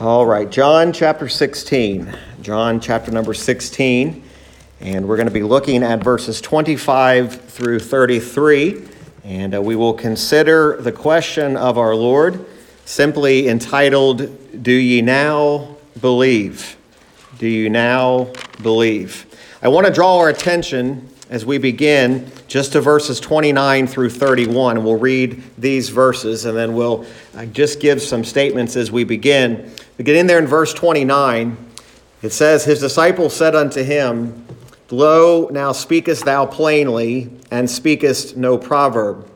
All right, John chapter 16. John chapter number 16. And we're going to be looking at verses 25 through 33. And uh, we will consider the question of our Lord, simply entitled, Do Ye Now Believe? Do you now believe? I want to draw our attention as we begin just to verses 29 through 31. We'll read these verses and then we'll uh, just give some statements as we begin. We get in there in verse 29. It says, His disciples said unto him, Lo, now speakest thou plainly, and speakest no proverb.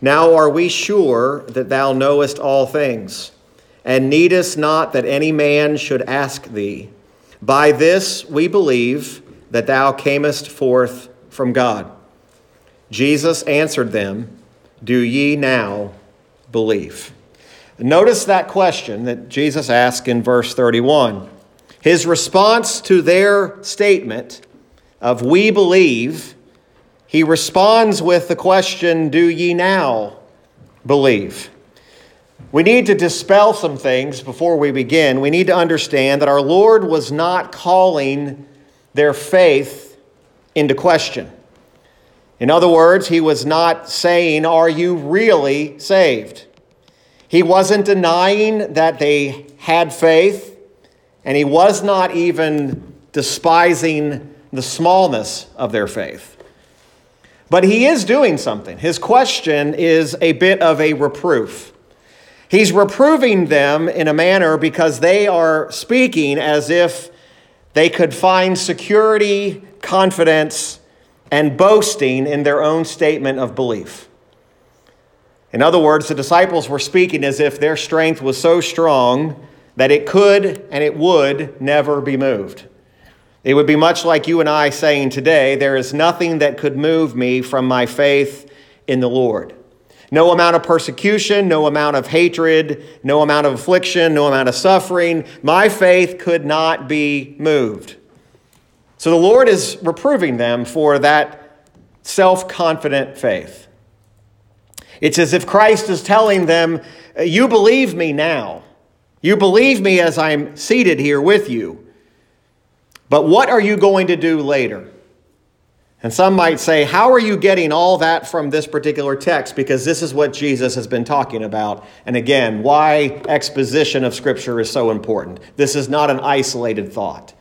Now are we sure that thou knowest all things, and needest not that any man should ask thee. By this we believe that thou camest forth from God. Jesus answered them, Do ye now believe? Notice that question that Jesus asked in verse 31. His response to their statement of we believe, he responds with the question, Do ye now believe? We need to dispel some things before we begin. We need to understand that our Lord was not calling their faith into question. In other words, he was not saying, Are you really saved? He wasn't denying that they had faith, and he was not even despising the smallness of their faith. But he is doing something. His question is a bit of a reproof. He's reproving them in a manner because they are speaking as if they could find security confidence, and boasting in their own statement of belief. In other words, the disciples were speaking as if their strength was so strong that it could and it would never be moved. It would be much like you and I saying today, There is nothing that could move me from my faith in the Lord. No amount of persecution, no amount of hatred, no amount of affliction, no amount of suffering, my faith could not be moved. So the Lord is reproving them for that self confident faith. It's as if Christ is telling them, You believe me now. You believe me as I'm seated here with you. But what are you going to do later? And some might say, How are you getting all that from this particular text? Because this is what Jesus has been talking about. And again, why exposition of Scripture is so important. This is not an isolated thought.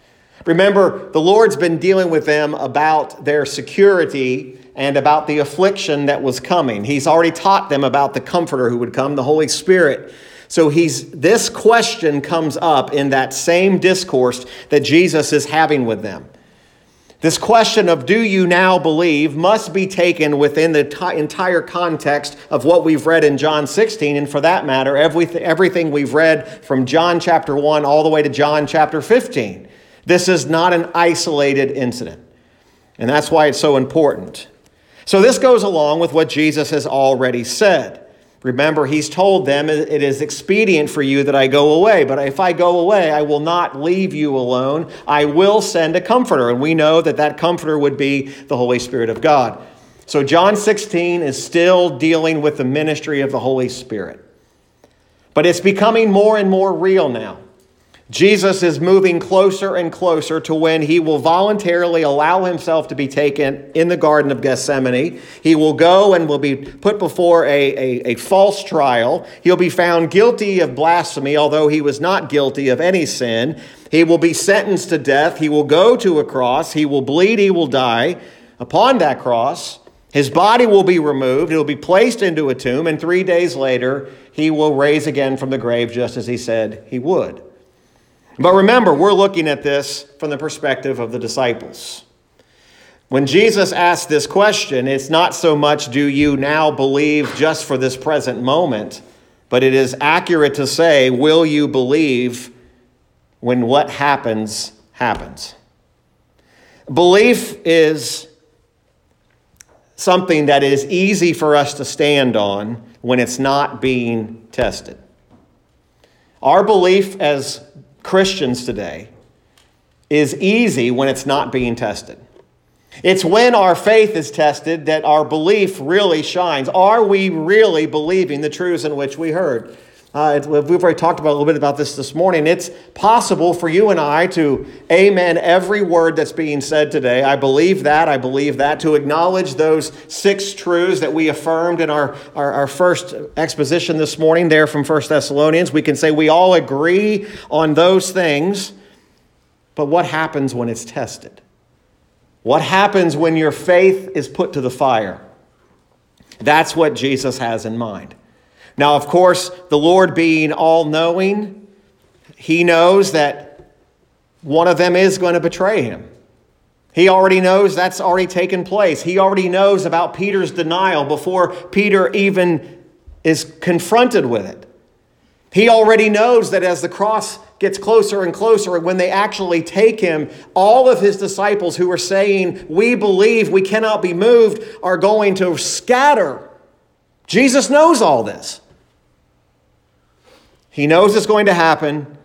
Remember, the Lord's been dealing with them about their security and about the affliction that was coming. He's already taught them about the comforter who would come, the Holy Spirit. So he's this question comes up in that same discourse that Jesus is having with them. This question of do you now believe must be taken within the t- entire context of what we've read in John 16, and for that matter, everything, everything we've read from John chapter 1 all the way to John chapter 15. This is not an isolated incident. And that's why it's so important. So, this goes along with what Jesus has already said. Remember, he's told them it is expedient for you that I go away, but if I go away, I will not leave you alone. I will send a comforter. And we know that that comforter would be the Holy Spirit of God. So, John 16 is still dealing with the ministry of the Holy Spirit. But it's becoming more and more real now. Jesus is moving closer and closer to when he will voluntarily allow himself to be taken in the Garden of Gethsemane. He will go and will be put before a, a, a, false trial. He'll be found guilty of blasphemy, although he was not guilty of any sin. He will be sentenced to death. He will go to a cross. He will bleed. He will die. Upon that cross, his body will be removed. It will be placed into a tomb, and three days later, he will raise again from the grave, just as he said he would. But remember, we're looking at this from the perspective of the disciples. When Jesus asked this question, it's not so much do you now believe just for this present moment, but it is accurate to say, will you believe when what happens, happens? Belief is something that is easy for us to stand on when it's not being tested. Our belief as Christians today is easy when it's not being tested. It's when our faith is tested that our belief really shines. Are we really believing the truths in which we heard? Uh, we've already talked about a little bit about this this morning. It's possible for you and I to amen every word that's being said today. I believe that. I believe that. To acknowledge those six truths that we affirmed in our, our, our first exposition this morning there from First Thessalonians. We can say we all agree on those things. But what happens when it's tested? What happens when your faith is put to the fire? That's what Jesus has in mind. Now, of course, the Lord being all knowing, he knows that one of them is going to betray him. He already knows that's already taken place. He already knows about Peter's denial before Peter even is confronted with it. He already knows that as the cross gets closer and closer, when they actually take him, all of his disciples who are saying, We believe, we cannot be moved, are going to scatter. Jesus knows all this. He knows it's going to happen.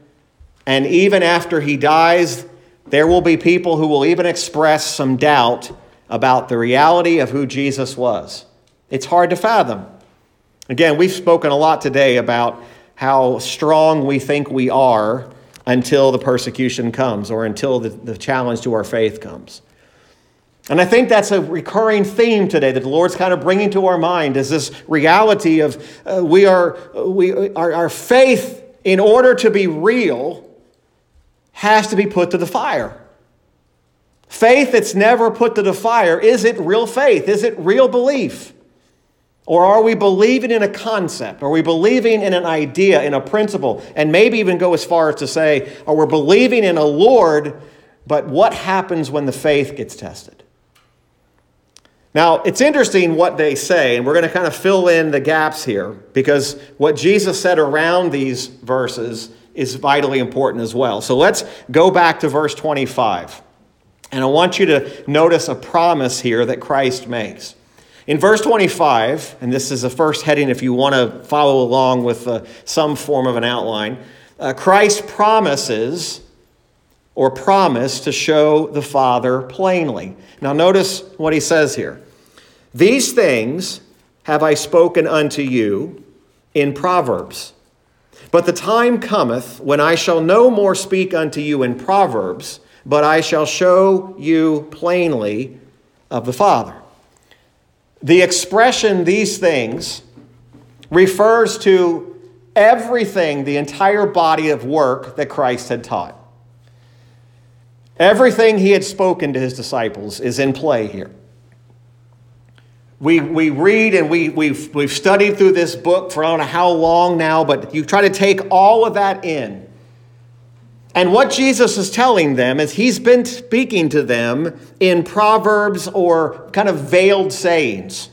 And even after he dies, there will be people who will even express some doubt about the reality of who Jesus was. It's hard to fathom. Again, we've spoken a lot today about how strong we think we are until the persecution comes or until the, the challenge to our faith comes. And I think that's a recurring theme today that the Lord's kind of bringing to our mind is this reality of uh, we are, we, our, our faith, in order to be real, has to be put to the fire. Faith that's never put to the fire, is it real faith? Is it real belief? Or are we believing in a concept? Are we believing in an idea, in a principle? And maybe even go as far as to say, are we believing in a Lord, but what happens when the faith gets tested? Now, it's interesting what they say, and we're going to kind of fill in the gaps here because what Jesus said around these verses is vitally important as well. So let's go back to verse 25. And I want you to notice a promise here that Christ makes. In verse 25, and this is the first heading if you want to follow along with uh, some form of an outline, uh, Christ promises or promise to show the Father plainly. Now, notice what he says here These things have I spoken unto you in Proverbs. But the time cometh when I shall no more speak unto you in Proverbs, but I shall show you plainly of the Father. The expression these things refers to everything, the entire body of work that Christ had taught. Everything he had spoken to his disciples is in play here. We, we read and we, we've, we've studied through this book for I don't know how long now, but you try to take all of that in. And what Jesus is telling them is he's been speaking to them in proverbs or kind of veiled sayings.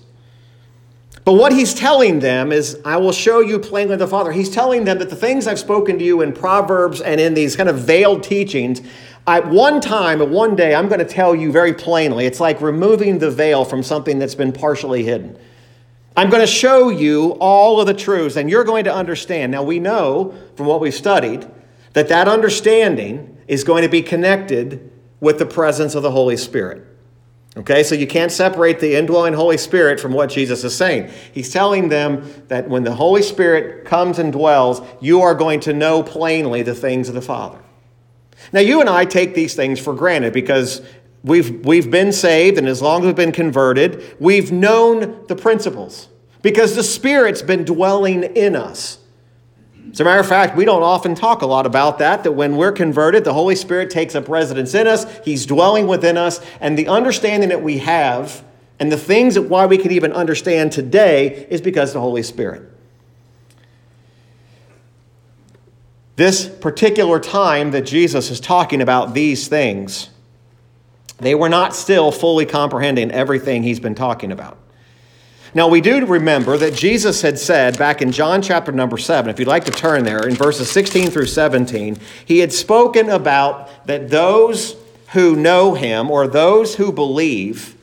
But what he's telling them is, I will show you plainly the Father. He's telling them that the things I've spoken to you in proverbs and in these kind of veiled teachings, at one time, at one day, I'm going to tell you very plainly. It's like removing the veil from something that's been partially hidden. I'm going to show you all of the truths, and you're going to understand. Now, we know from what we've studied that that understanding is going to be connected with the presence of the Holy Spirit. Okay, so you can't separate the indwelling Holy Spirit from what Jesus is saying. He's telling them that when the Holy Spirit comes and dwells, you are going to know plainly the things of the Father. Now, you and I take these things for granted because we've, we've been saved, and as long as we've been converted, we've known the principles because the Spirit's been dwelling in us. As a matter of fact, we don't often talk a lot about that, that when we're converted, the Holy Spirit takes up residence in us, He's dwelling within us, and the understanding that we have and the things that why we can even understand today is because the Holy Spirit. This particular time that Jesus is talking about these things, they were not still fully comprehending everything he's been talking about. Now, we do remember that Jesus had said back in John chapter number 7, if you'd like to turn there, in verses 16 through 17, he had spoken about that those who know him or those who believe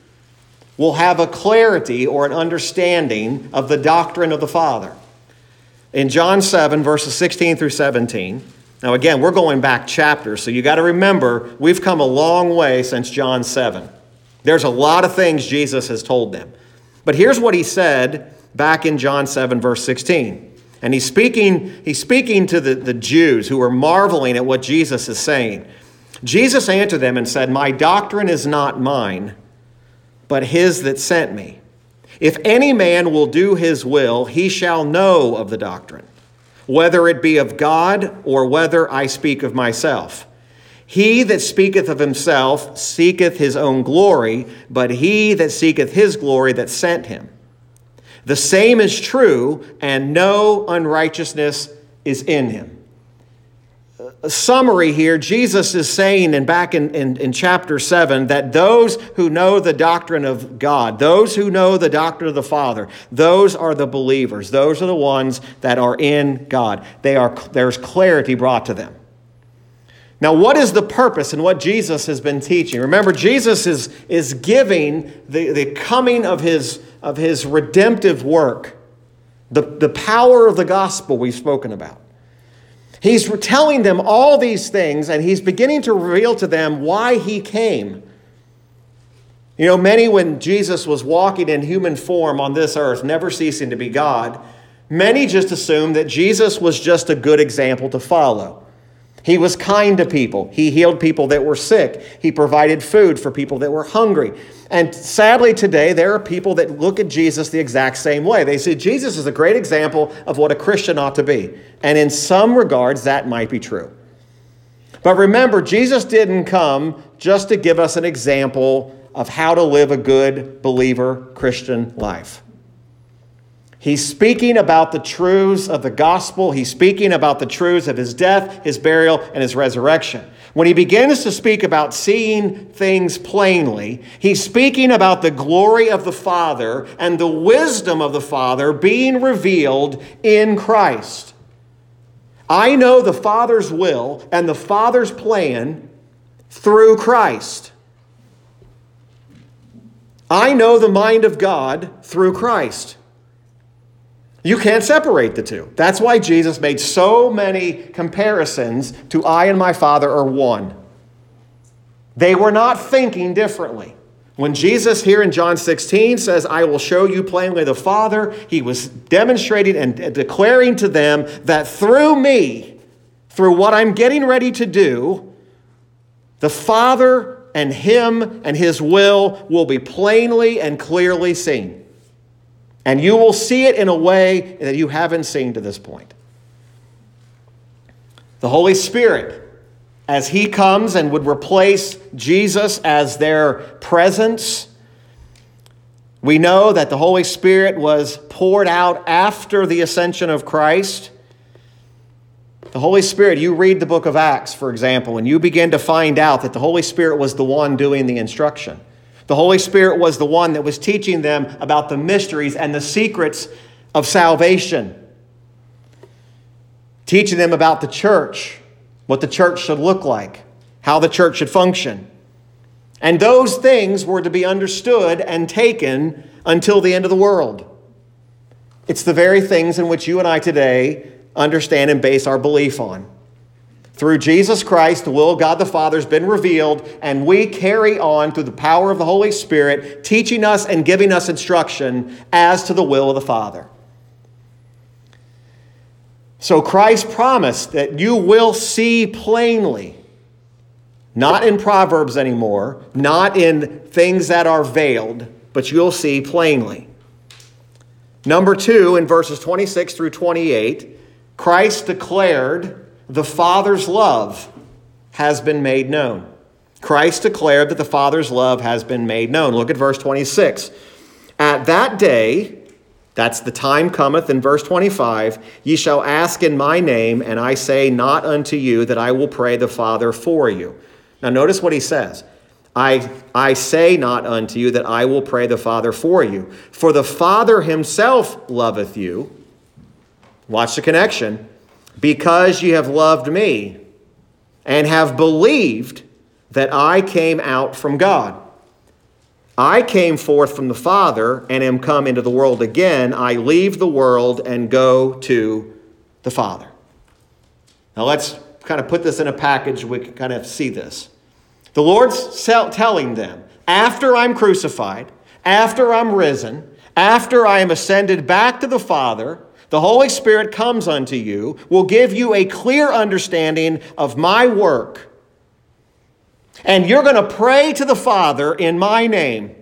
will have a clarity or an understanding of the doctrine of the Father in John 7, verses 16 through 17. Now, again, we're going back chapters, so you got to remember we've come a long way since John 7. There's a lot of things Jesus has told them. But here's what he said back in John 7, verse 16. And he's speaking, he's speaking to the, the Jews who are marveling at what Jesus is saying. Jesus answered them and said, My doctrine is not mine, but his that sent me. If any man will do his will, he shall know of the doctrine, whether it be of God or whether I speak of myself. He that speaketh of himself seeketh his own glory, but he that seeketh his glory that sent him. The same is true, and no unrighteousness is in him. Summary here, Jesus is saying, and back in, in, in, chapter 7, that those who know the doctrine of God, those who know the doctrine of the Father, those are the believers. Those are the ones that are in God. They are, there's clarity brought to them. Now, what is the purpose and what Jesus has been teaching? Remember, Jesus is, is giving the, the coming of his, of his redemptive work, the, the power of the gospel we've spoken about. He's telling them all these things, and he's beginning to reveal to them why he came. You know, many, when Jesus was walking in human form on this earth, never ceasing to be God, many just assumed that Jesus was just a good example to follow. He was kind to people. He healed people that were sick. He provided food for people that were hungry. And sadly, today, there are people that look at Jesus the exact same way. They say Jesus is a great example of what a Christian ought to be. And in some regards, that might be true. But remember, Jesus didn't come just to give us an example of how to live a good believer Christian life. He's speaking about the truths of the gospel. He's speaking about the truths of his death, his burial, and his resurrection. When he begins to speak about seeing things plainly, he's speaking about the glory of the Father and the wisdom of the Father being revealed in Christ. I know the Father's will and the Father's plan through Christ. I know the mind of God through Christ. You can't separate the two. That's why Jesus made so many comparisons to I and my Father are one. They were not thinking differently. When Jesus here in John 16 says, I will show you plainly the Father, he was demonstrating and declaring to them that through me, through what I'm getting ready to do, the Father and him and his will will be plainly and clearly seen. And you will see it in a way that you haven't seen to this point. The Holy Spirit, as He comes and would replace Jesus as their presence, we know that the Holy Spirit was poured out after the ascension of Christ. The Holy Spirit, you read the book of Acts, for example, and you begin to find out that the Holy Spirit was the one doing the instruction. The Holy Spirit was the one that was teaching them about the mysteries and the secrets of salvation, teaching them about the church, what the church should look like, how the church should function. And those things were to be understood and taken until the end of the world. It's the very things in which you and I today understand and base our belief on. Through Jesus Christ, the will of God the Father has been revealed, and we carry on through the power of the Holy Spirit, teaching us and giving us instruction as to the will of the Father. So Christ promised that you will see plainly, not in Proverbs anymore, not in things that are veiled, but you'll see plainly. Number two, in verses 26 through 28, Christ declared the Father's love has been made known. Christ declared that the Father's love has been made known. Look at verse 26. At that day, that's the time cometh in verse 25, ye shall ask in my name, and I say not unto you that I will pray the Father for you. Now, notice what he says. I, I say not unto you that I will pray the Father for you. For the Father himself loveth you. Watch the connection because you have loved me and have believed that I came out from God. I came forth from the Father and am come into the world again. I leave the world and go to the Father. Now let's kind of put this in a package. We can kind of see this. The Lord's telling them, after I'm crucified, after I'm risen, after I am ascended back to the Father, the Holy Spirit comes unto you, will give you a clear understanding of my work. And you're going to pray to the Father in my name.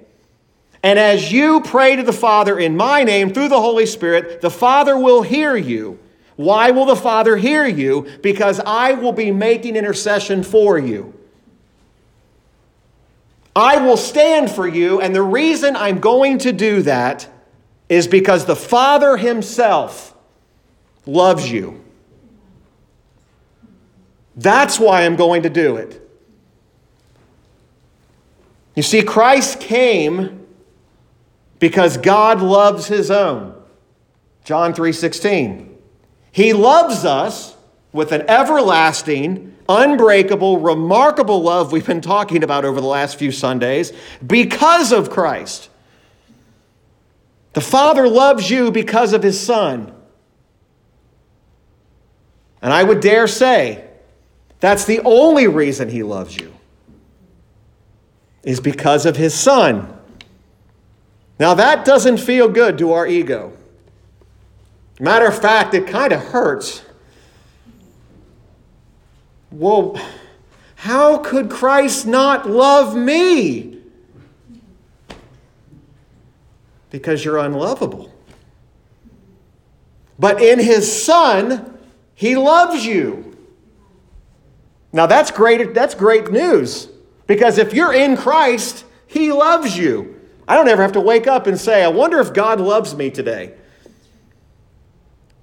And as you pray to the Father in my name through the Holy Spirit, the Father will hear you. Why will the Father hear you? Because I will be making intercession for you. I will stand for you, and the reason I'm going to do that is because the Father Himself loves you. That's why I'm going to do it. You see, Christ came because God loves His own. John 3:16. He loves us with an everlasting, unbreakable, remarkable love we've been talking about over the last few Sundays because of Christ. The Father loves you because of His Son. And I would dare say that's the only reason He loves you, is because of His Son. Now, that doesn't feel good to our ego. Matter of fact, it kind of hurts. Well, how could Christ not love me? Because you're unlovable. But in his son, he loves you. Now that's great that's great news because if you're in Christ, he loves you. I don't ever have to wake up and say, I wonder if God loves me today.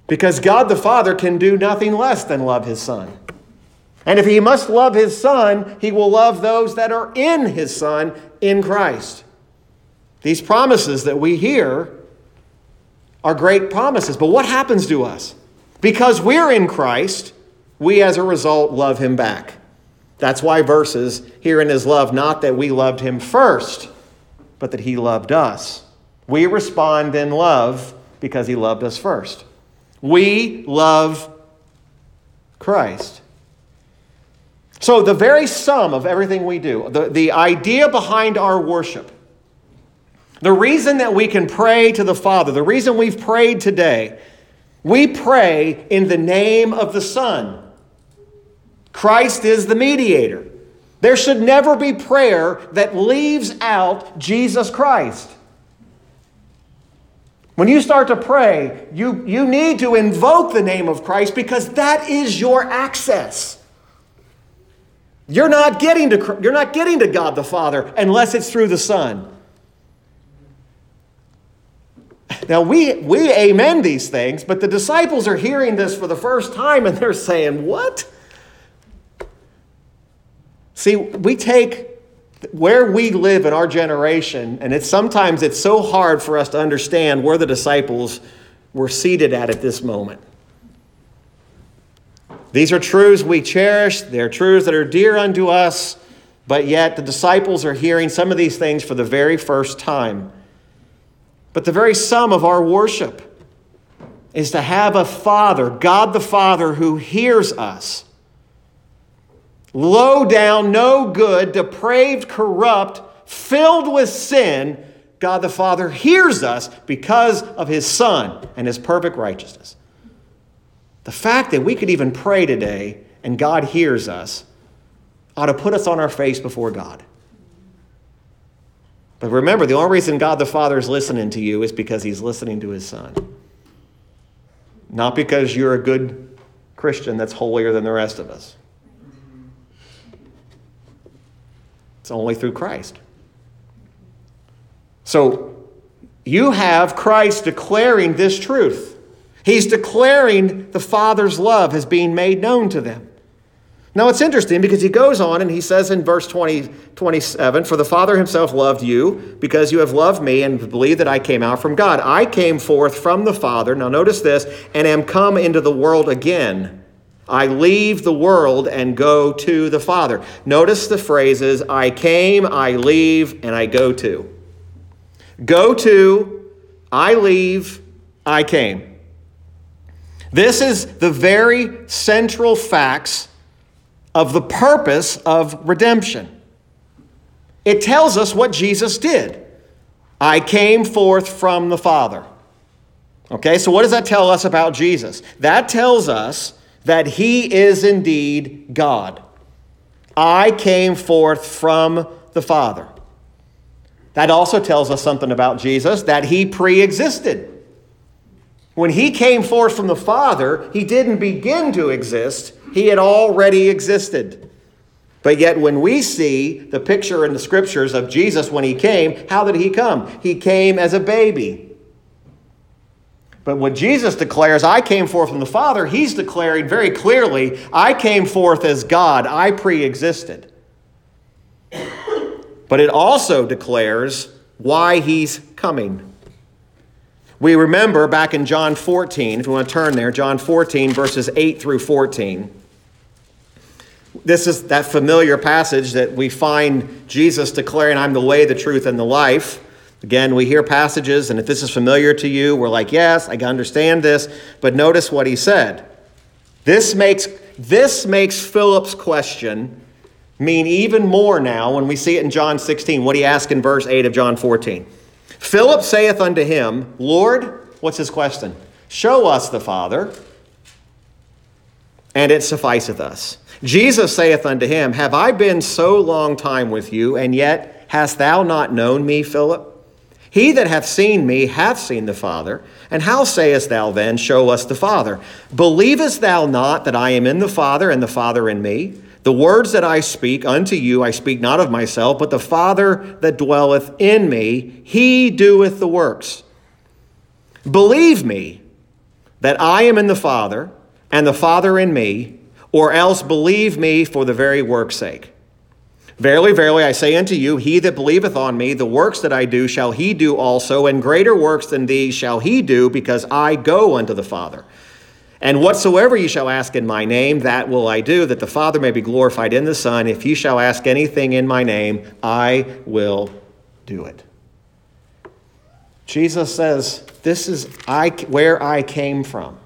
Because God the Father can do nothing less than love his Son. And if he must love his Son, he will love those that are in his Son in Christ. These promises that we hear are great promises. But what happens to us? Because we're in Christ, we as a result love him back. That's why verses here in his love, not that we loved him first, but that he loved us. We respond in love because he loved us first. We love Christ. So, the very sum of everything we do, the, the idea behind our worship, the reason that we can pray to the Father, the reason we've prayed today, we pray in the name of the Son. Christ is the mediator. There should never be prayer that leaves out Jesus Christ. When you start to pray, you, you need to invoke the name of Christ because that is your access. You're not getting to, you're not getting to God the Father unless it's through the Son. Now, we, we amen these things, but the disciples are hearing this for the first time and they're saying, What? See, we take where we live in our generation, and it's sometimes it's so hard for us to understand where the disciples were seated at at this moment. These are truths we cherish, they're truths that are dear unto us, but yet the disciples are hearing some of these things for the very first time. But the very sum of our worship is to have a Father, God the Father, who hears us low down, no good, depraved, corrupt, filled with sin, God the Father hears us because of his Son and his perfect righteousness. The fact that we could even pray today and God hears us ought to put us on our face before God. But remember, the only reason God the Father is listening to you is because he's listening to his Son. Not because you're a good Christian that's holier than the rest of us. It's only through Christ. So you have Christ declaring this truth. He's declaring the Father's love as being made known to them. Now it's interesting because he goes on and he says in verse 20, 27 For the Father himself loved you because you have loved me and believe that I came out from God. I came forth from the Father, now notice this, and am come into the world again. I leave the world and go to the Father. Notice the phrases I came, I leave, and I go to. Go to, I leave, I came. This is the very central facts of the purpose of redemption. It tells us what Jesus did. I came forth from the Father. Okay, so what does that tell us about Jesus? That tells us that he is indeed God. I came forth from the Father. That also tells us something about Jesus that he pre existed. When he came forth from the Father, he didn't begin to exist, he had already existed. But yet, when we see the picture in the scriptures of Jesus when he came, how did he come? He came as a baby. But when Jesus declares, I came forth from the Father, he's declaring very clearly, I came forth as God, I pre existed. But it also declares why he's coming. We remember back in John 14, if you want to turn there, John 14, verses 8 through 14. This is that familiar passage that we find Jesus declaring, I'm the way, the truth, and the life. Again, we hear passages, and if this is familiar to you, we're like, yes, I understand this. But notice what he said. This makes, this makes Philip's question mean even more now when we see it in John 16, what he asked in verse 8 of John 14. Philip saith unto him, Lord, what's his question? Show us the Father, and it sufficeth us. Jesus saith unto him, Have I been so long time with you, and yet hast thou not known me, Philip? He that hath seen me hath seen the Father. And how sayest thou then, Show us the Father? Believest thou not that I am in the Father, and the Father in me? The words that I speak unto you, I speak not of myself, but the Father that dwelleth in me, he doeth the works. Believe me that I am in the Father, and the Father in me, or else believe me for the very work's sake. Verily, verily, I say unto you, he that believeth on me, the works that I do shall he do also, and greater works than these shall he do, because I go unto the Father. And whatsoever ye shall ask in my name, that will I do, that the Father may be glorified in the Son. If ye shall ask anything in my name, I will do it. Jesus says, This is I, where I came from.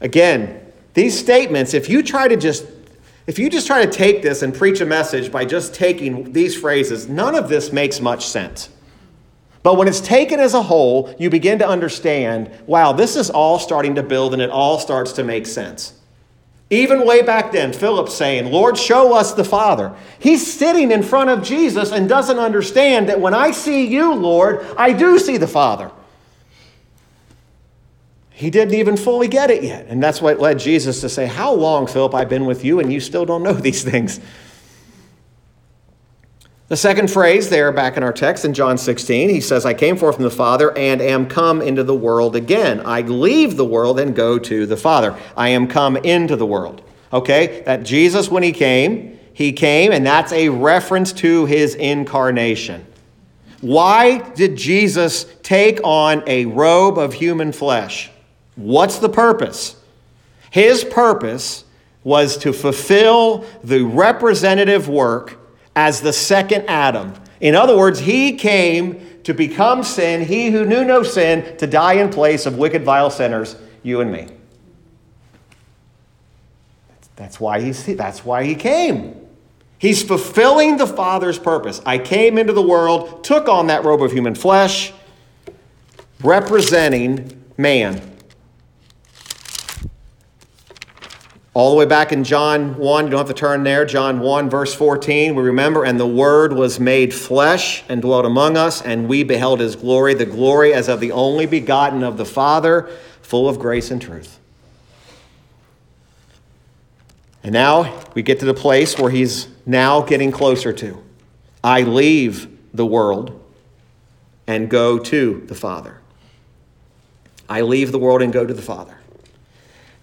Again, these statements, if you try to just if you just try to take this and preach a message by just taking these phrases, none of this makes much sense. But when it's taken as a whole, you begin to understand wow, this is all starting to build and it all starts to make sense. Even way back then, Philip's saying, Lord, show us the Father. He's sitting in front of Jesus and doesn't understand that when I see you, Lord, I do see the Father. He didn't even fully get it yet. And that's what led Jesus to say, How long, Philip, I've been with you and you still don't know these things? The second phrase there back in our text in John 16, he says, I came forth from the Father and am come into the world again. I leave the world and go to the Father. I am come into the world. Okay? That Jesus, when he came, he came, and that's a reference to his incarnation. Why did Jesus take on a robe of human flesh? What's the purpose? His purpose was to fulfill the representative work as the second Adam. In other words, he came to become sin, he who knew no sin, to die in place of wicked, vile sinners, you and me. That's why, he's, that's why he came. He's fulfilling the Father's purpose. I came into the world, took on that robe of human flesh, representing man. All the way back in John 1, you don't have to turn there. John 1, verse 14, we remember, and the Word was made flesh and dwelt among us, and we beheld his glory, the glory as of the only begotten of the Father, full of grace and truth. And now we get to the place where he's now getting closer to. I leave the world and go to the Father. I leave the world and go to the Father.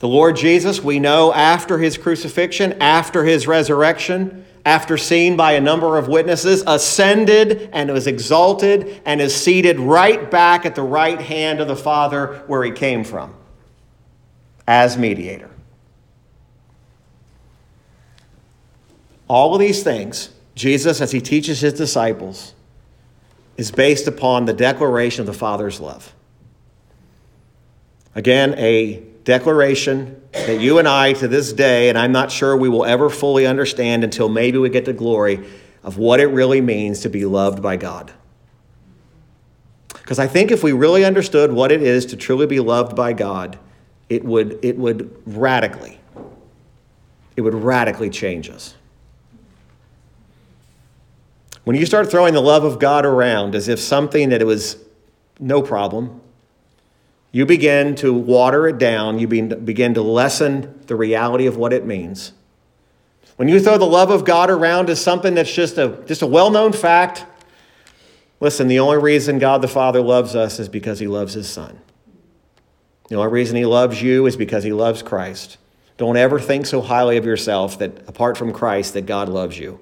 The Lord Jesus, we know after his crucifixion, after his resurrection, after seen by a number of witnesses, ascended and was exalted and is seated right back at the right hand of the Father where he came from as mediator. All of these things, Jesus, as he teaches his disciples, is based upon the declaration of the Father's love. Again, a declaration that you and I, to this day, and I'm not sure we will ever fully understand until maybe we get to glory, of what it really means to be loved by God. Because I think if we really understood what it is to truly be loved by God, it would, it would radically, it would radically change us. When you start throwing the love of God around as if something that it was no problem, you begin to water it down, you begin to lessen the reality of what it means. When you throw the love of God around as something that's just a, just a well known fact, listen, the only reason God the Father loves us is because he loves his Son. The only reason he loves you is because he loves Christ. Don't ever think so highly of yourself that apart from Christ that God loves you.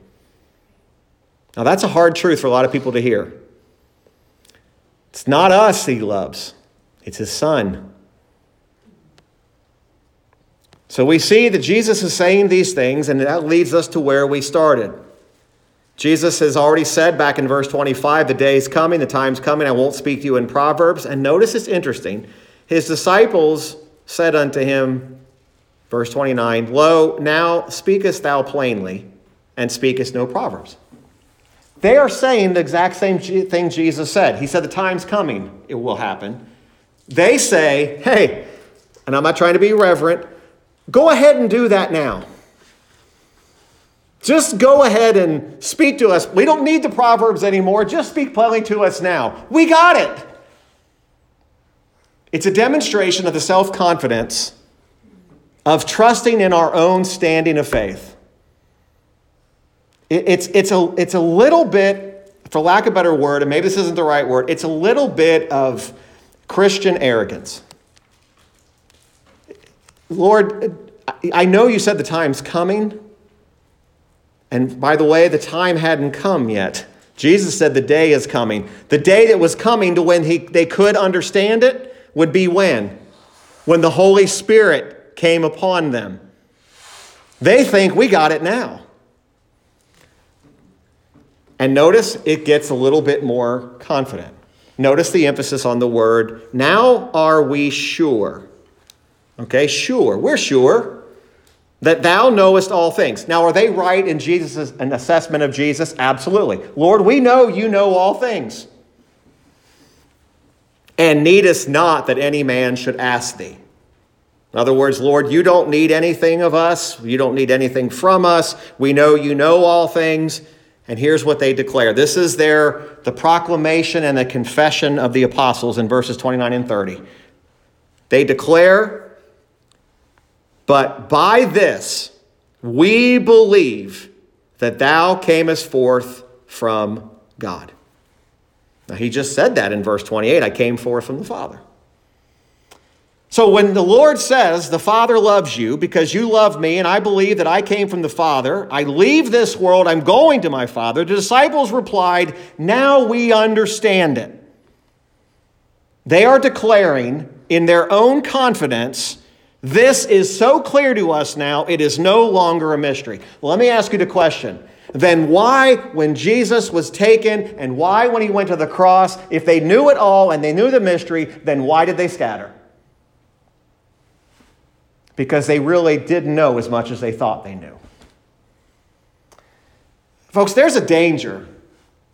Now that's a hard truth for a lot of people to hear. It's not us he loves, it's his son. So we see that Jesus is saying these things, and that leads us to where we started. Jesus has already said back in verse 25, the day is coming, the time's coming, I won't speak to you in Proverbs. And notice it's interesting. His disciples said unto him, verse 29, Lo, now speakest thou plainly, and speakest no Proverbs. They are saying the exact same thing Jesus said. He said, The time's coming, it will happen. They say, Hey, and I'm not trying to be irreverent, go ahead and do that now. Just go ahead and speak to us. We don't need the Proverbs anymore. Just speak plainly to us now. We got it. It's a demonstration of the self confidence of trusting in our own standing of faith. It's, it's, a, it's a little bit, for lack of a better word, and maybe this isn't the right word, it's a little bit of Christian arrogance. Lord, I know you said the time's coming. And by the way, the time hadn't come yet. Jesus said the day is coming. The day that was coming to when he, they could understand it would be when? When the Holy Spirit came upon them. They think we got it now. And notice it gets a little bit more confident. Notice the emphasis on the word, now are we sure? Okay, sure. We're sure that thou knowest all things. Now, are they right in Jesus' an assessment of Jesus? Absolutely. Lord, we know you know all things. And needest not that any man should ask thee. In other words, Lord, you don't need anything of us. You don't need anything from us. We know you know all things. And here's what they declare. This is their the proclamation and the confession of the apostles in verses 29 and 30. They declare, but by this we believe that thou camest forth from God. Now, he just said that in verse 28 I came forth from the Father. So when the Lord says, The Father loves you because you love me, and I believe that I came from the Father, I leave this world, I'm going to my Father, the disciples replied, Now we understand it. They are declaring in their own confidence, This is so clear to us now, it is no longer a mystery. Let me ask you the question. Then why, when Jesus was taken and why, when he went to the cross, if they knew it all and they knew the mystery, then why did they scatter? Because they really didn't know as much as they thought they knew. Folks, there's a danger.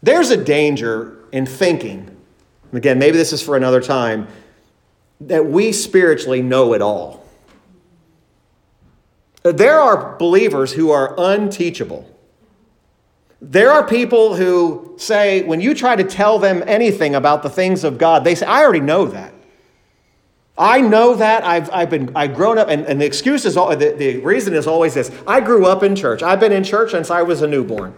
There's a danger in thinking, again, maybe this is for another time, that we spiritually know it all. There are believers who are unteachable. There are people who say, when you try to tell them anything about the things of God, they say, I already know that. I know that. I've, I've been, I've grown up, and, and the excuse is, all, the, the reason is always this I grew up in church. I've been in church since I was a newborn.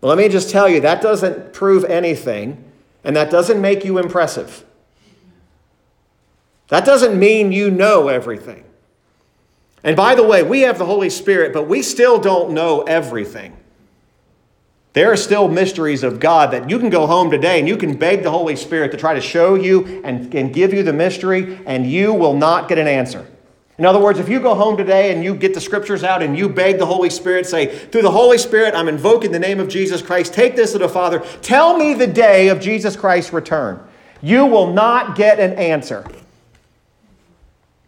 Well, let me just tell you, that doesn't prove anything, and that doesn't make you impressive. That doesn't mean you know everything. And by the way, we have the Holy Spirit, but we still don't know everything. There are still mysteries of God that you can go home today and you can beg the Holy Spirit to try to show you and, and give you the mystery, and you will not get an answer. In other words, if you go home today and you get the scriptures out and you beg the Holy Spirit, say, Through the Holy Spirit, I'm invoking the name of Jesus Christ, take this to the Father, tell me the day of Jesus Christ's return. You will not get an answer.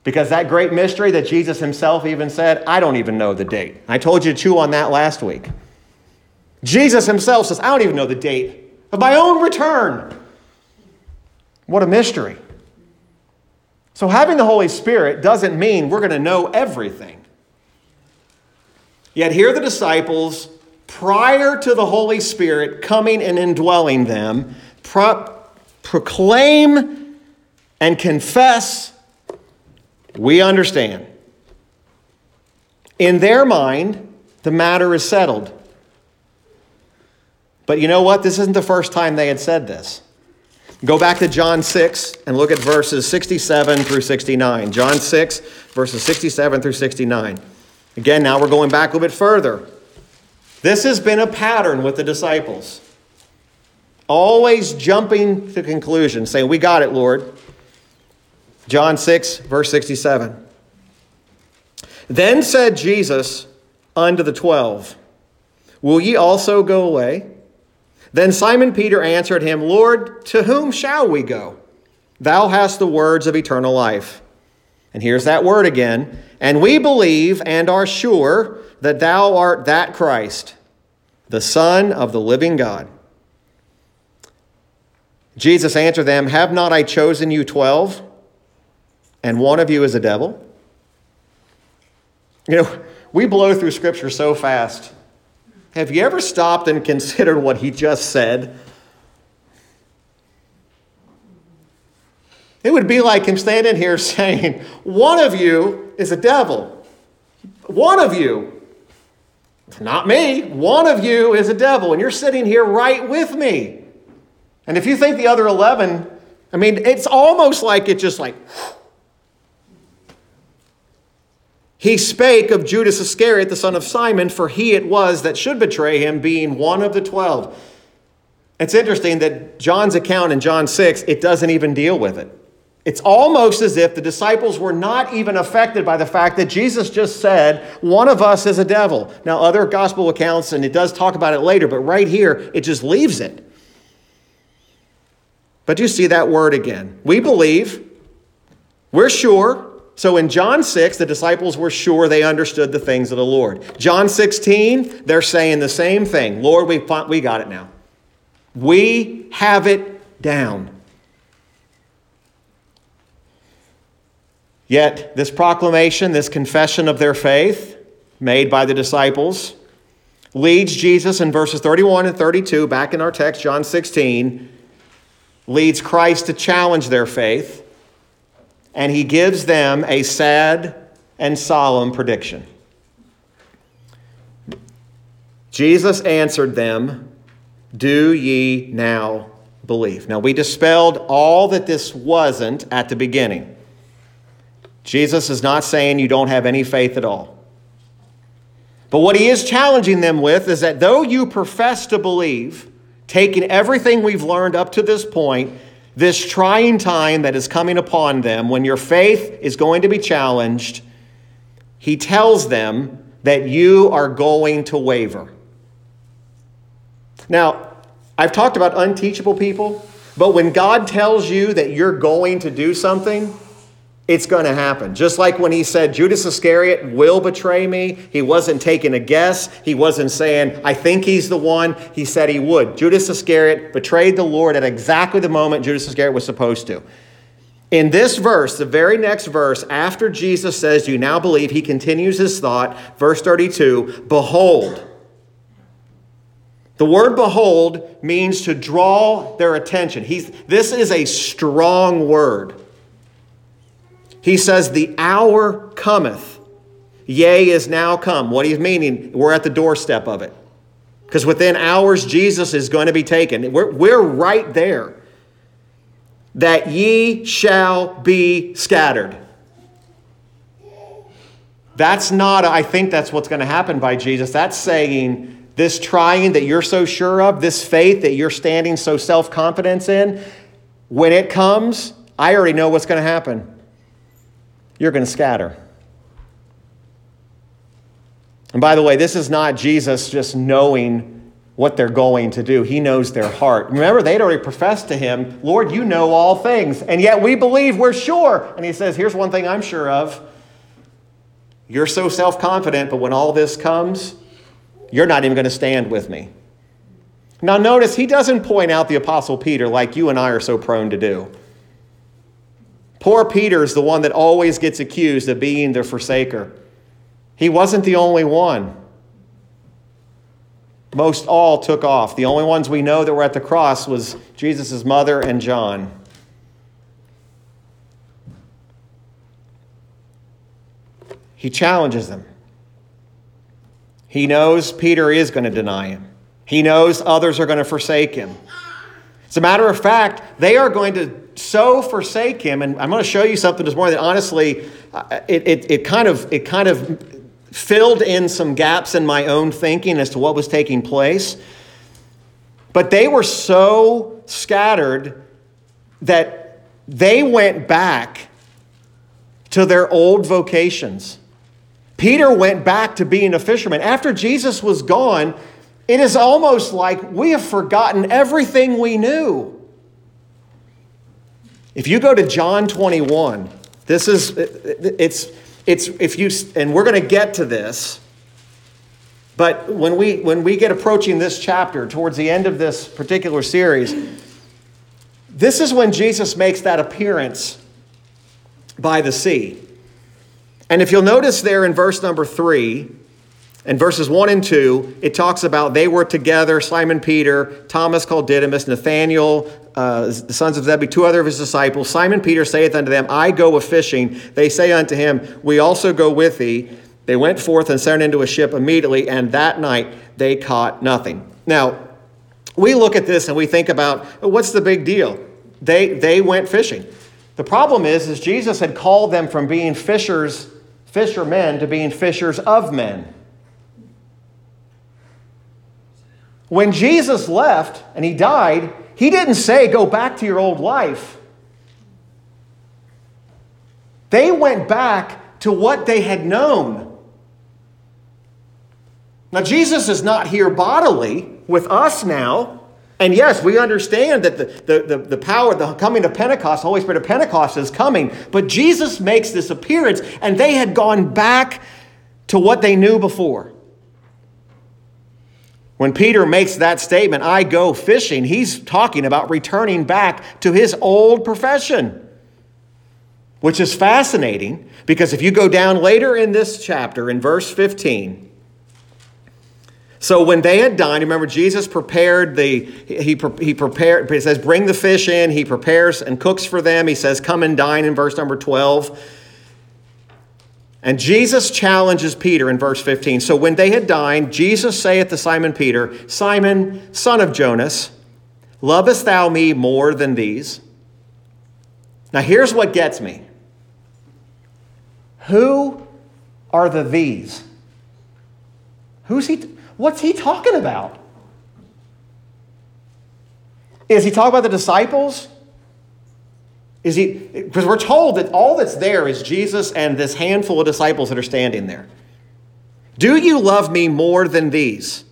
Because that great mystery that Jesus himself even said, I don't even know the date. I told you to chew on that last week. Jesus himself says, I don't even know the date of my own return. What a mystery. So, having the Holy Spirit doesn't mean we're going to know everything. Yet, here the disciples, prior to the Holy Spirit coming and indwelling them, pro- proclaim and confess, we understand. In their mind, the matter is settled. But you know what? This isn't the first time they had said this. Go back to John 6 and look at verses 67 through 69. John 6, verses 67 through 69. Again, now we're going back a little bit further. This has been a pattern with the disciples. Always jumping to conclusions, saying, We got it, Lord. John 6, verse 67. Then said Jesus unto the twelve, Will ye also go away? Then Simon Peter answered him, Lord, to whom shall we go? Thou hast the words of eternal life. And here's that word again. And we believe and are sure that thou art that Christ, the Son of the living God. Jesus answered them, Have not I chosen you twelve, and one of you is a devil? You know, we blow through Scripture so fast. Have you ever stopped and considered what he just said? It would be like him standing here saying, One of you is a devil. One of you. Not me. One of you is a devil. And you're sitting here right with me. And if you think the other 11, I mean, it's almost like it's just like, he spake of Judas Iscariot, the son of Simon, for he it was that should betray him, being one of the twelve. It's interesting that John's account in John 6, it doesn't even deal with it. It's almost as if the disciples were not even affected by the fact that Jesus just said, One of us is a devil. Now, other gospel accounts, and it does talk about it later, but right here, it just leaves it. But you see that word again. We believe, we're sure. So in John 6, the disciples were sure they understood the things of the Lord. John 16, they're saying the same thing Lord, we, we got it now. We have it down. Yet, this proclamation, this confession of their faith made by the disciples, leads Jesus in verses 31 and 32, back in our text, John 16, leads Christ to challenge their faith, and he gives them a sad and solemn prediction. Jesus answered them, Do ye now believe? Now, we dispelled all that this wasn't at the beginning. Jesus is not saying you don't have any faith at all. But what he is challenging them with is that though you profess to believe, taking everything we've learned up to this point, this trying time that is coming upon them, when your faith is going to be challenged, he tells them that you are going to waver. Now, I've talked about unteachable people, but when God tells you that you're going to do something, it's going to happen. Just like when he said Judas Iscariot will betray me, he wasn't taking a guess. He wasn't saying, I think he's the one. He said he would. Judas Iscariot betrayed the Lord at exactly the moment Judas Iscariot was supposed to. In this verse, the very next verse, after Jesus says, You now believe, he continues his thought. Verse 32 Behold. The word behold means to draw their attention. He's, this is a strong word. He says, The hour cometh, yea, is now come. What he's meaning, we're at the doorstep of it. Because within hours, Jesus is going to be taken. We're, we're right there. That ye shall be scattered. That's not, I think that's what's going to happen by Jesus. That's saying this trying that you're so sure of, this faith that you're standing so self confidence in, when it comes, I already know what's going to happen you're going to scatter. And by the way, this is not Jesus just knowing what they're going to do. He knows their heart. Remember, they'd already professed to him, Lord, you know all things. And yet we believe we're sure. And he says, Here's one thing I'm sure of. You're so self confident, but when all this comes, you're not even going to stand with me. Now, notice he doesn't point out the Apostle Peter like you and I are so prone to do. Poor Peter is the one that always gets accused of being the forsaker. He wasn't the only one. Most all took off. The only ones we know that were at the cross was Jesus' mother and John. He challenges them. He knows Peter is going to deny him. He knows others are going to forsake him. As a matter of fact, they are going to so forsake him, and I'm going to show you something this morning that honestly, uh, it, it, it, kind of, it kind of filled in some gaps in my own thinking as to what was taking place. But they were so scattered that they went back to their old vocations. Peter went back to being a fisherman. After Jesus was gone, it is almost like we have forgotten everything we knew. If you go to John 21, this is it's it's if you and we're going to get to this. But when we when we get approaching this chapter towards the end of this particular series, this is when Jesus makes that appearance by the sea. And if you'll notice there in verse number 3, in verses 1 and 2, it talks about they were together Simon Peter, Thomas called Didymus, Nathanael, uh, the sons of Zebedee, two other of his disciples. Simon Peter saith unto them, I go a fishing. They say unto him, We also go with thee. They went forth and sent into a ship immediately, and that night they caught nothing. Now, we look at this and we think about what's the big deal? They, they went fishing. The problem is, is Jesus had called them from being fishers, fishermen to being fishers of men. When Jesus left and he died, he didn't say, Go back to your old life. They went back to what they had known. Now, Jesus is not here bodily with us now. And yes, we understand that the, the, the, the, power, the coming of Pentecost, the Holy Spirit of Pentecost is coming. But Jesus makes this appearance, and they had gone back to what they knew before. When Peter makes that statement, I go fishing, he's talking about returning back to his old profession, which is fascinating because if you go down later in this chapter, in verse 15, so when they had dined, remember Jesus prepared the he he prepared. He says, "Bring the fish in." He prepares and cooks for them. He says, "Come and dine." In verse number twelve, and Jesus challenges Peter in verse 15. So when they had dined, Jesus saith to Simon Peter, Simon, son of Jonas, lovest thou me more than these? Now here's what gets me. Who are the these? Who's he? What's he talking about? Is he talking about the disciples? Is he, because we're told that all that's there is Jesus and this handful of disciples that are standing there. Do you love me more than these?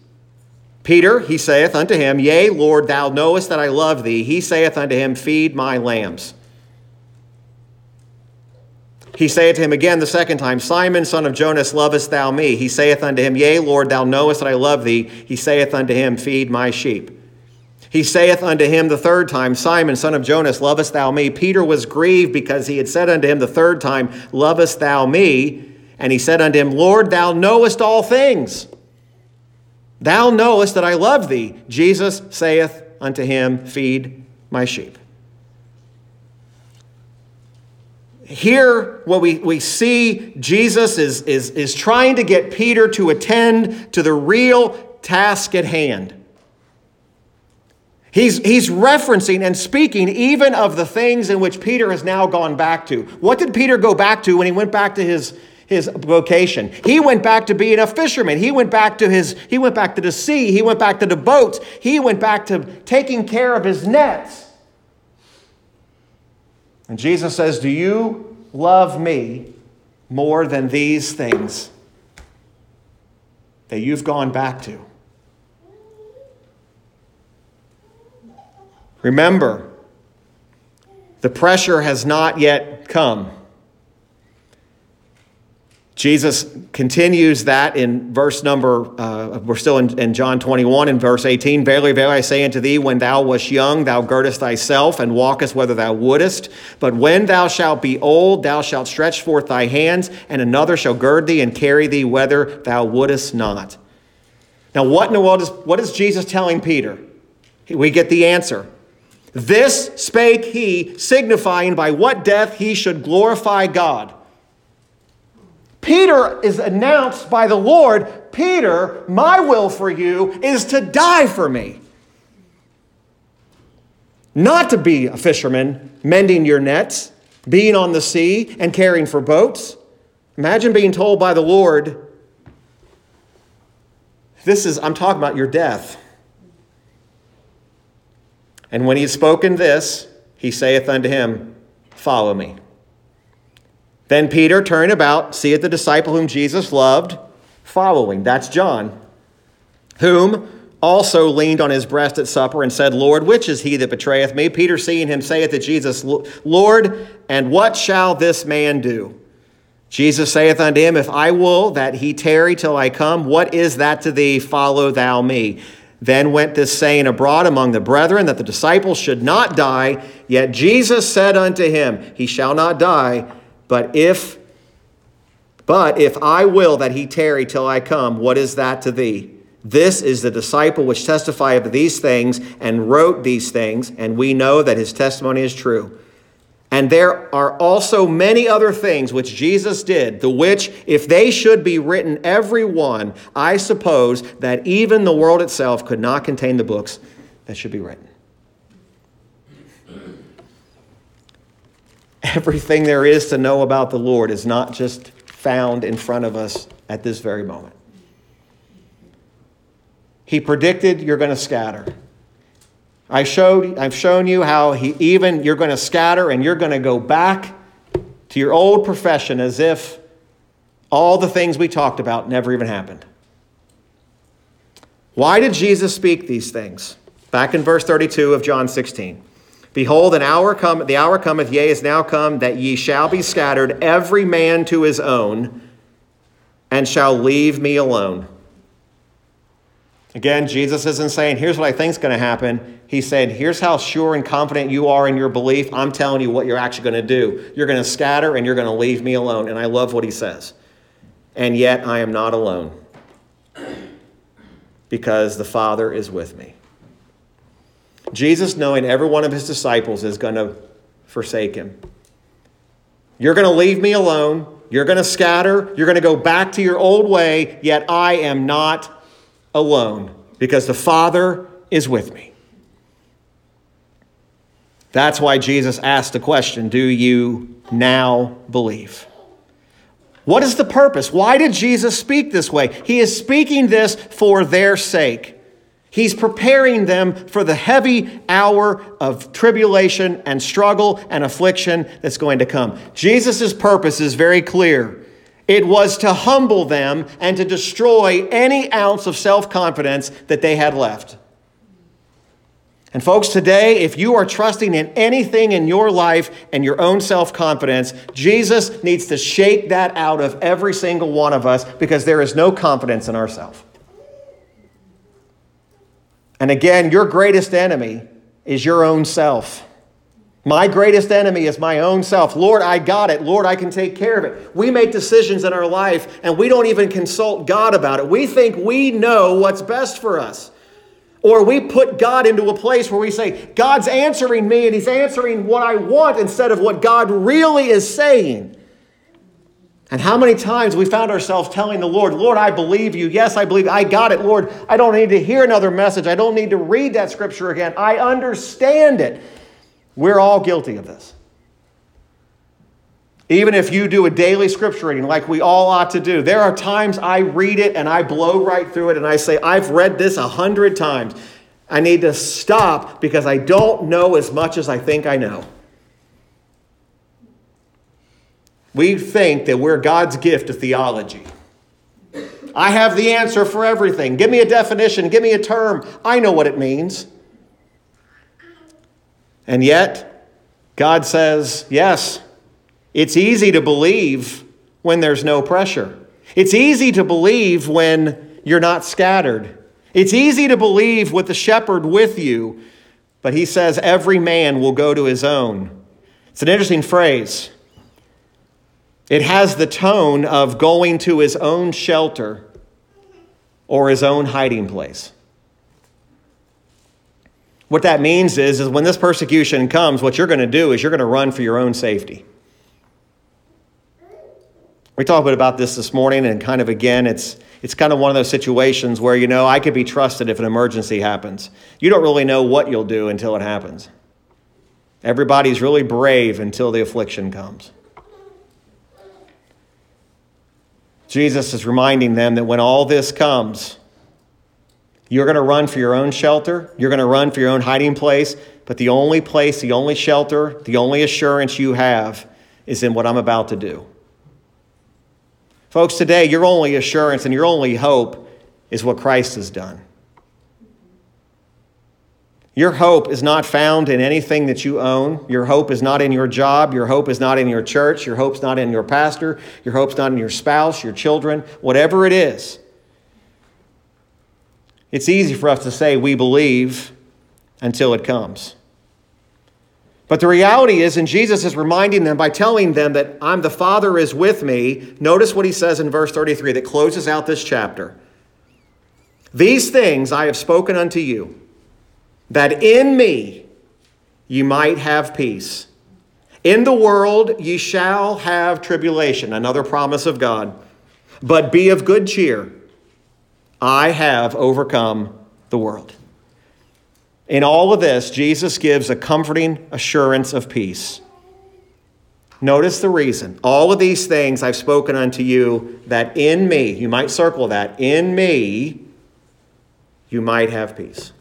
Peter, he saith unto him, Yea, Lord, thou knowest that I love thee. He saith unto him, Feed my lambs. He saith to him again the second time, Simon, son of Jonas, lovest thou me? He saith unto him, Yea, Lord, thou knowest that I love thee. He saith unto him, Feed my sheep. He saith unto him the third time, Simon, son of Jonas, lovest thou me? Peter was grieved because he had said unto him the third time, Lovest thou me? And he said unto him, Lord, thou knowest all things. Thou knowest that I love thee. Jesus saith unto him, Feed my sheep. Here, what we, we see, Jesus is, is, is trying to get Peter to attend to the real task at hand. He's, he's referencing and speaking even of the things in which Peter has now gone back to. What did Peter go back to when he went back to his, his vocation? He went back to being a fisherman. He went back to his he went back to the sea. He went back to the boats. He went back to taking care of his nets. And Jesus says, "Do you love me more than these things that you've gone back to?" Remember, the pressure has not yet come. Jesus continues that in verse number, uh, we're still in, in, John 21 in verse 18. Verily, verily, I say unto thee, when thou wast young, thou girdest thyself and walkest whether thou wouldest. But when thou shalt be old, thou shalt stretch forth thy hands, and another shall gird thee and carry thee whither thou wouldest not. Now, what in the world is, what is Jesus telling Peter? We get the answer. This spake he, signifying by what death he should glorify God. Peter is announced by the Lord Peter, my will for you is to die for me. Not to be a fisherman, mending your nets, being on the sea, and caring for boats. Imagine being told by the Lord, This is, I'm talking about your death. And when he had spoken this, he saith unto him, Follow me. Then Peter, turning about, seeth the disciple whom Jesus loved, following. That's John, whom also leaned on his breast at supper and said, Lord, which is he that betrayeth me? Peter, seeing him, saith to Jesus, Lord, and what shall this man do? Jesus saith unto him, If I will that he tarry till I come, what is that to thee? Follow thou me. Then went this saying abroad among the brethren that the disciples should not die. Yet Jesus said unto him, He shall not die. But if but if I will that he tarry till I come, what is that to thee? This is the disciple which testifieth of these things and wrote these things, and we know that his testimony is true. And there are also many other things which Jesus did, the which, if they should be written every one, I suppose that even the world itself could not contain the books that should be written. everything there is to know about the Lord is not just found in front of us at this very moment. He predicted you're going to scatter. I showed, I've shown you how he even you're going to scatter and you're going to go back to your old profession as if all the things we talked about never even happened. Why did Jesus speak these things? Back in verse 32 of John 16. Behold, an hour come, the hour cometh, yea, is now come, that ye shall be scattered, every man to his own, and shall leave me alone. Again, Jesus isn't saying, here's what I think is going to happen. He's saying, here's how sure and confident you are in your belief. I'm telling you what you're actually going to do. You're going to scatter and you're going to leave me alone. And I love what he says. And yet I am not alone because the Father is with me. Jesus, knowing every one of his disciples is going to forsake him. You're going to leave me alone. You're going to scatter. You're going to go back to your old way, yet I am not alone because the Father is with me. That's why Jesus asked the question Do you now believe? What is the purpose? Why did Jesus speak this way? He is speaking this for their sake. He's preparing them for the heavy hour of tribulation and struggle and affliction that's going to come. Jesus' purpose is very clear. It was to humble them and to destroy any ounce of self confidence that they had left. And, folks, today, if you are trusting in anything in your life and your own self confidence, Jesus needs to shake that out of every single one of us because there is no confidence in ourselves. And again, your greatest enemy is your own self. My greatest enemy is my own self. Lord, I got it. Lord, I can take care of it. We make decisions in our life and we don't even consult God about it. We think we know what's best for us. Or we put God into a place where we say, God's answering me and He's answering what I want instead of what God really is saying. And how many times we found ourselves telling the Lord, Lord, I believe you. Yes, I believe. I got it, Lord. I don't need to hear another message. I don't need to read that scripture again. I understand it. We're all guilty of this. Even if you do a daily scripture reading like we all ought to do, there are times I read it and I blow right through it and I say, I've read this a hundred times. I need to stop because I don't know as much as I think I know. we think that we're God's gift to theology. I have the answer for everything. Give me a definition, give me a term. I know what it means. And yet, God says, yes, it's easy to believe when there's no pressure. It's easy to believe when you're not scattered. It's easy to believe with the shepherd with you, but he says every man will go to his own. It's an interesting phrase. It has the tone of going to his own shelter or his own hiding place. What that means is, is when this persecution comes, what you're going to do is you're going to run for your own safety. We talked a bit about this this morning, and kind of again, it's, it's kind of one of those situations where, you know, I could be trusted if an emergency happens. You don't really know what you'll do until it happens. Everybody's really brave until the affliction comes. Jesus is reminding them that when all this comes, you're going to run for your own shelter, you're going to run for your own hiding place, but the only place, the only shelter, the only assurance you have is in what I'm about to do. Folks, today, your only assurance and your only hope is what Christ has done. Your hope is not found in anything that you own. Your hope is not in your job. Your hope is not in your church. Your hope's not in your pastor. Your hope's not in your spouse, your children, whatever it is. It's easy for us to say we believe until it comes. But the reality is, and Jesus is reminding them by telling them that I'm the Father is with me. Notice what he says in verse 33 that closes out this chapter. These things I have spoken unto you that in me you might have peace. In the world ye shall have tribulation, another promise of God. But be of good cheer. I have overcome the world. In all of this, Jesus gives a comforting assurance of peace. Notice the reason. All of these things I've spoken unto you, that in me, you might circle that, in me, you might have peace.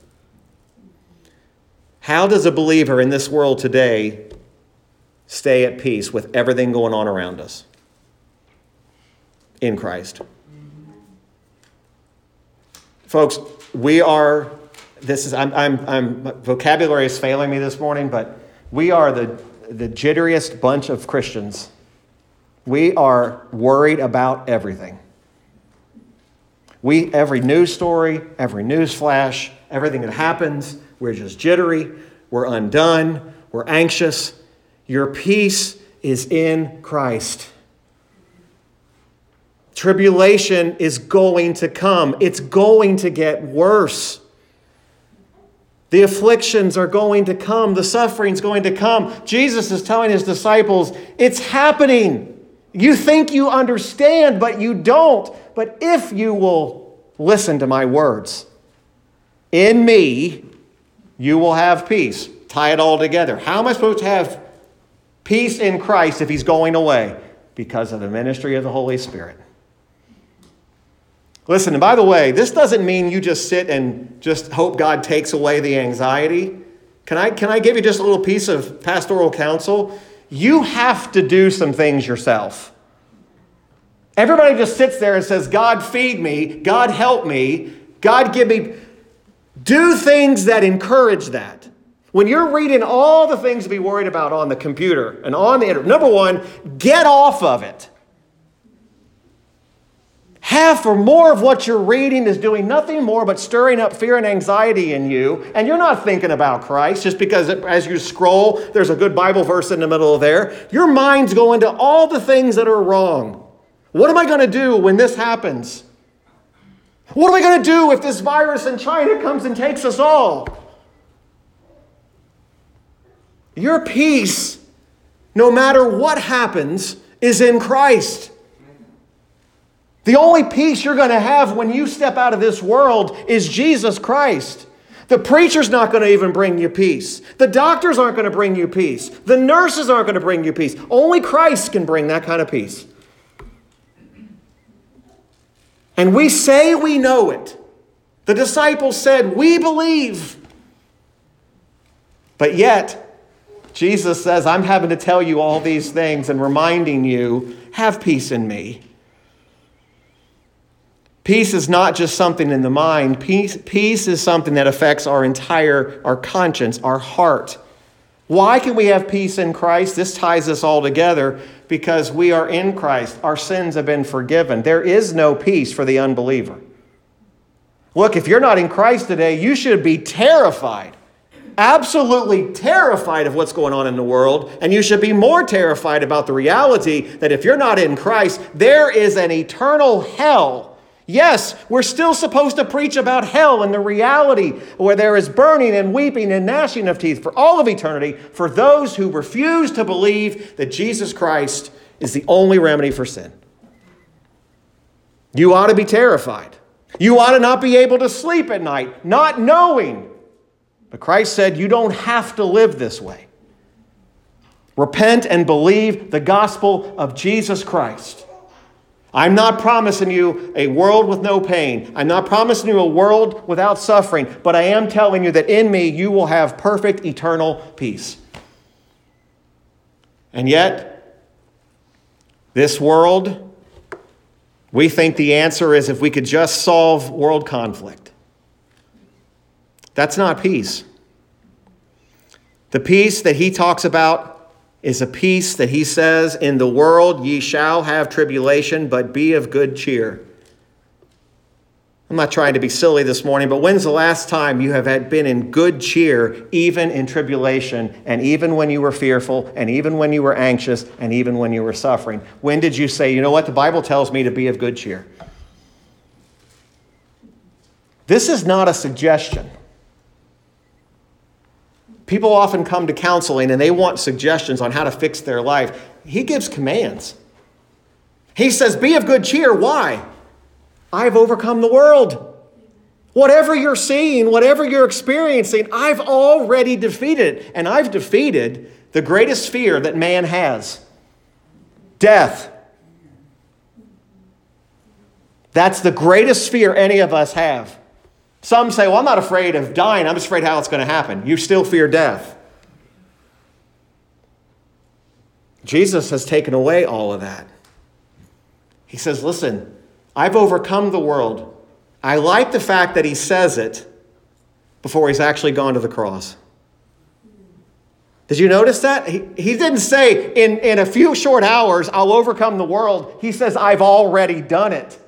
How does a believer in this world today stay at peace with everything going on around us? In Christ. Folks, we are, this is, I'm, I'm, I'm, vocabulary is failing me this morning, but we are the, the jitteriest bunch of Christians. We are worried about everything. We, every news story, every news flash, everything that happens, we're just jittery, we're undone, we're anxious. Your peace is in Christ. Tribulation is going to come, it's going to get worse. The afflictions are going to come, the suffering's going to come. Jesus is telling his disciples, it's happening. You think you understand, but you don't. But if you will listen to my words, in me, you will have peace. Tie it all together. How am I supposed to have peace in Christ if he's going away? Because of the ministry of the Holy Spirit. Listen, and by the way, this doesn't mean you just sit and just hope God takes away the anxiety. Can I, can I give you just a little piece of pastoral counsel? You have to do some things yourself. Everybody just sits there and says, God, feed me, God, help me, God, give me. Do things that encourage that. When you're reading all the things to be worried about on the computer and on the internet, number one, get off of it. Half or more of what you're reading is doing nothing more but stirring up fear and anxiety in you, and you're not thinking about Christ just because as you scroll, there's a good Bible verse in the middle of there. Your mind's going to all the things that are wrong. What am I going to do when this happens? What am I going to do if this virus in China comes and takes us all? Your peace, no matter what happens, is in Christ. The only peace you're going to have when you step out of this world is Jesus Christ. The preacher's not going to even bring you peace. The doctors aren't going to bring you peace. The nurses aren't going to bring you peace. Only Christ can bring that kind of peace. And we say we know it. The disciples said, We believe. But yet, Jesus says, I'm having to tell you all these things and reminding you, have peace in me. Peace is not just something in the mind. Peace, peace is something that affects our entire, our conscience, our heart. Why can we have peace in Christ? This ties us all together because we are in Christ. Our sins have been forgiven. There is no peace for the unbeliever. Look, if you're not in Christ today, you should be terrified, absolutely terrified of what's going on in the world. And you should be more terrified about the reality that if you're not in Christ, there is an eternal hell Yes, we're still supposed to preach about hell and the reality where there is burning and weeping and gnashing of teeth for all of eternity for those who refuse to believe that Jesus Christ is the only remedy for sin. You ought to be terrified. You ought to not be able to sleep at night, not knowing. But Christ said, You don't have to live this way. Repent and believe the gospel of Jesus Christ. I'm not promising you a world with no pain. I'm not promising you a world without suffering, but I am telling you that in me you will have perfect eternal peace. And yet, this world, we think the answer is if we could just solve world conflict. That's not peace. The peace that he talks about is a peace that he says, In the world ye shall have tribulation, but be of good cheer. I'm not trying to be silly this morning, but when's the last time you have had been in good cheer, even in tribulation, and even when you were fearful, and even when you were anxious, and even when you were suffering? When did you say, you know what, the Bible tells me to be of good cheer? This is not a suggestion. People often come to counseling and they want suggestions on how to fix their life. He gives commands. He says, Be of good cheer. Why? I've overcome the world. Whatever you're seeing, whatever you're experiencing, I've already defeated. And I've defeated the greatest fear that man has death. That's the greatest fear any of us have. Some say, well, I'm not afraid of dying, I'm just afraid how it's going to happen. You still fear death. Jesus has taken away all of that. He says, listen, I've overcome the world. I like the fact that he says it before he's actually gone to the cross. Did you notice that? He, he didn't say, in, in a few short hours, I'll overcome the world. He says, I've already done it.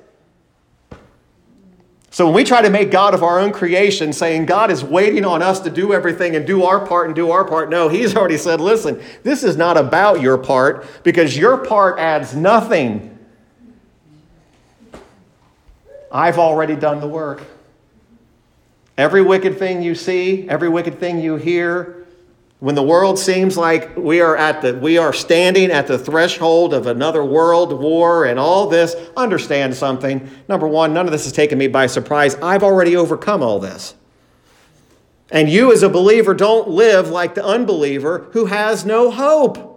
So when we try to make God of our own creation, saying God is waiting on us to do everything and do our part and do our part, no, He's already said, listen, this is not about your part because your part adds nothing. I've already done the work. Every wicked thing you see, every wicked thing you hear, when the world seems like we are at the we are standing at the threshold of another world war and all this, understand something. Number 1, none of this has taken me by surprise. I've already overcome all this. And you as a believer don't live like the unbeliever who has no hope.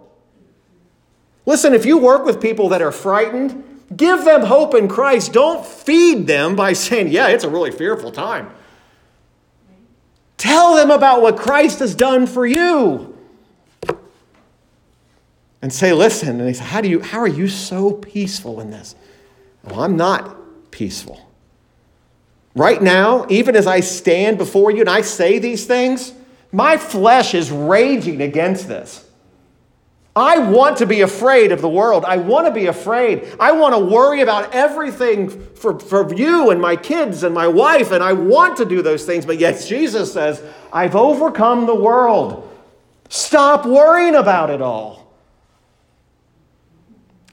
Listen, if you work with people that are frightened, give them hope in Christ. Don't feed them by saying, "Yeah, it's a really fearful time." Tell them about what Christ has done for you. And say, listen. And they say, how, do you, how are you so peaceful in this? Well, I'm not peaceful. Right now, even as I stand before you and I say these things, my flesh is raging against this. I want to be afraid of the world. I want to be afraid. I want to worry about everything for, for you and my kids and my wife, and I want to do those things. But yet, Jesus says, I've overcome the world. Stop worrying about it all.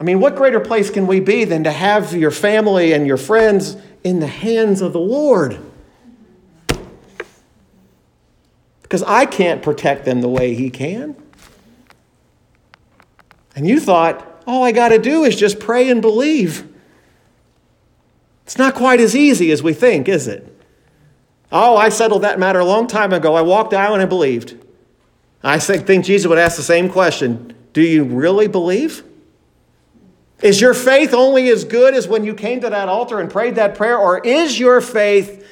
I mean, what greater place can we be than to have your family and your friends in the hands of the Lord? Because I can't protect them the way He can. And you thought, all I got to do is just pray and believe. It's not quite as easy as we think, is it? Oh, I settled that matter a long time ago. I walked out and I believed. I think Jesus would ask the same question Do you really believe? Is your faith only as good as when you came to that altar and prayed that prayer, or is your faith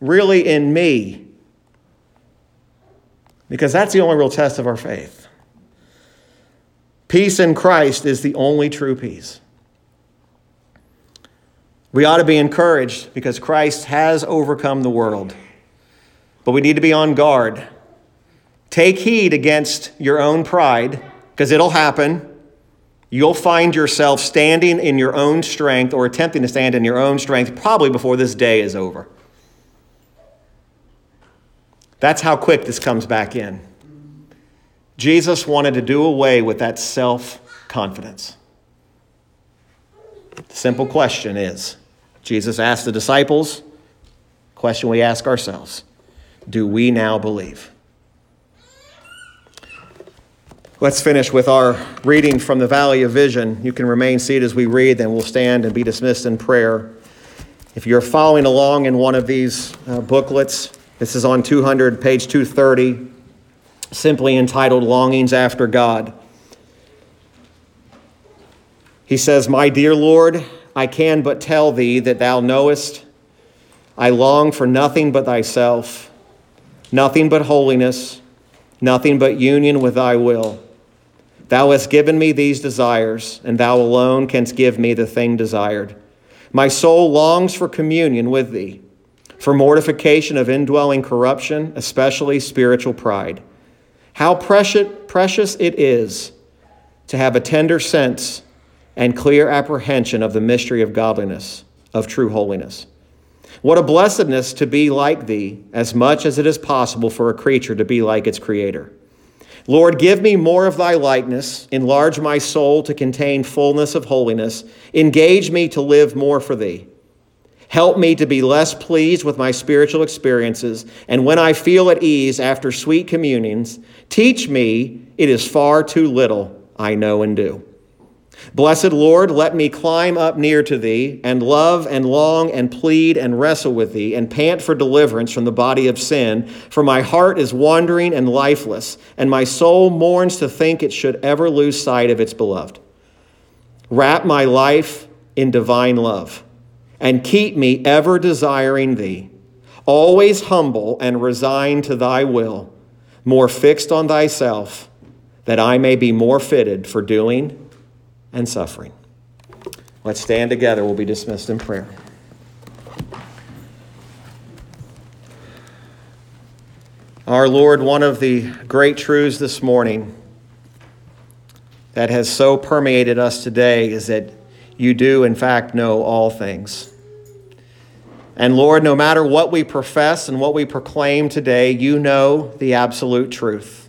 really in me? Because that's the only real test of our faith. Peace in Christ is the only true peace. We ought to be encouraged because Christ has overcome the world. But we need to be on guard. Take heed against your own pride because it'll happen. you'll find yourself standing in your own strength or attempting to stand in your own strength probably before this day is over. That's how quick this comes back in. Jesus wanted to do away with that self confidence. The simple question is Jesus asked the disciples, question we ask ourselves do we now believe? Let's finish with our reading from the Valley of Vision. You can remain seated as we read, then we'll stand and be dismissed in prayer. If you're following along in one of these uh, booklets, this is on 200, page 230, simply entitled Longings After God. He says, My dear Lord, I can but tell thee that thou knowest I long for nothing but thyself, nothing but holiness, nothing but union with thy will. Thou hast given me these desires, and thou alone canst give me the thing desired. My soul longs for communion with thee, for mortification of indwelling corruption, especially spiritual pride. How precious, precious it is to have a tender sense and clear apprehension of the mystery of godliness, of true holiness. What a blessedness to be like thee, as much as it is possible for a creature to be like its creator. Lord, give me more of thy likeness, enlarge my soul to contain fullness of holiness, engage me to live more for thee. Help me to be less pleased with my spiritual experiences, and when I feel at ease after sweet communions, teach me it is far too little I know and do. Blessed Lord, let me climb up near to thee, and love and long and plead and wrestle with thee, and pant for deliverance from the body of sin. For my heart is wandering and lifeless, and my soul mourns to think it should ever lose sight of its beloved. Wrap my life in divine love, and keep me ever desiring thee, always humble and resigned to thy will, more fixed on thyself, that I may be more fitted for doing and suffering. Let's stand together. We'll be dismissed in prayer. Our Lord, one of the great truths this morning that has so permeated us today is that you do, in fact, know all things. And Lord, no matter what we profess and what we proclaim today, you know the absolute truth.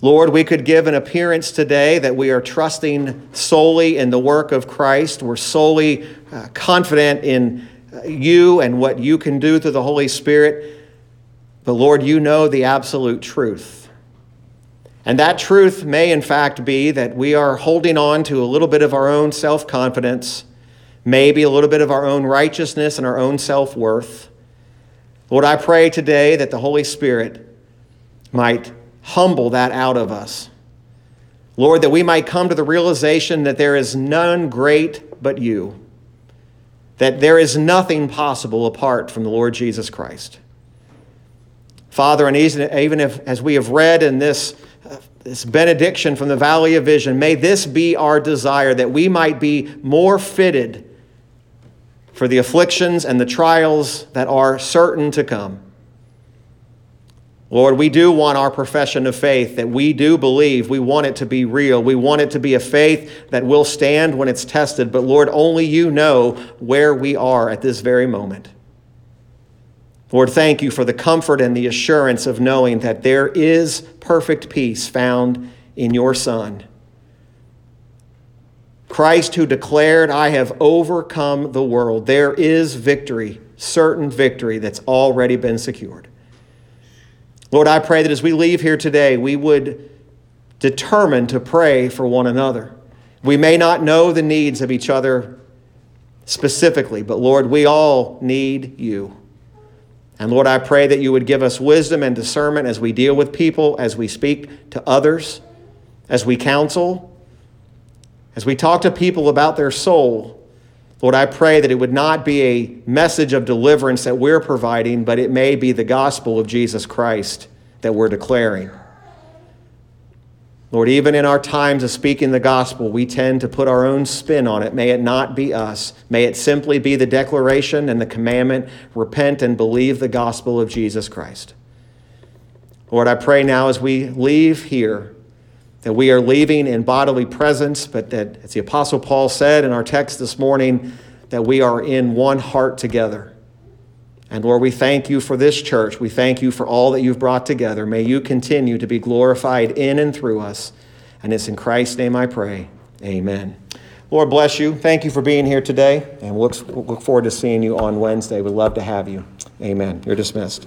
Lord, we could give an appearance today that we are trusting solely in the work of Christ. We're solely uh, confident in uh, you and what you can do through the Holy Spirit. But Lord, you know the absolute truth. And that truth may, in fact, be that we are holding on to a little bit of our own self confidence, maybe a little bit of our own righteousness and our own self worth. Lord, I pray today that the Holy Spirit might humble that out of us. Lord, that we might come to the realization that there is none great but you, that there is nothing possible apart from the Lord Jesus Christ. Father, and even if, as we have read in this, this benediction from the Valley of Vision, may this be our desire that we might be more fitted for the afflictions and the trials that are certain to come. Lord, we do want our profession of faith that we do believe. We want it to be real. We want it to be a faith that will stand when it's tested. But Lord, only you know where we are at this very moment. Lord, thank you for the comfort and the assurance of knowing that there is perfect peace found in your Son. Christ, who declared, I have overcome the world. There is victory, certain victory that's already been secured. Lord, I pray that as we leave here today, we would determine to pray for one another. We may not know the needs of each other specifically, but Lord, we all need you. And Lord, I pray that you would give us wisdom and discernment as we deal with people, as we speak to others, as we counsel, as we talk to people about their soul. Lord, I pray that it would not be a message of deliverance that we're providing, but it may be the gospel of Jesus Christ that we're declaring. Lord, even in our times of speaking the gospel, we tend to put our own spin on it. May it not be us. May it simply be the declaration and the commandment repent and believe the gospel of Jesus Christ. Lord, I pray now as we leave here that we are leaving in bodily presence, but that, as the Apostle Paul said in our text this morning, that we are in one heart together. And Lord, we thank you for this church. We thank you for all that you've brought together. May you continue to be glorified in and through us. And it's in Christ's name I pray. Amen. Lord bless you. Thank you for being here today. And we'll look, look forward to seeing you on Wednesday. We'd love to have you. Amen. You're dismissed.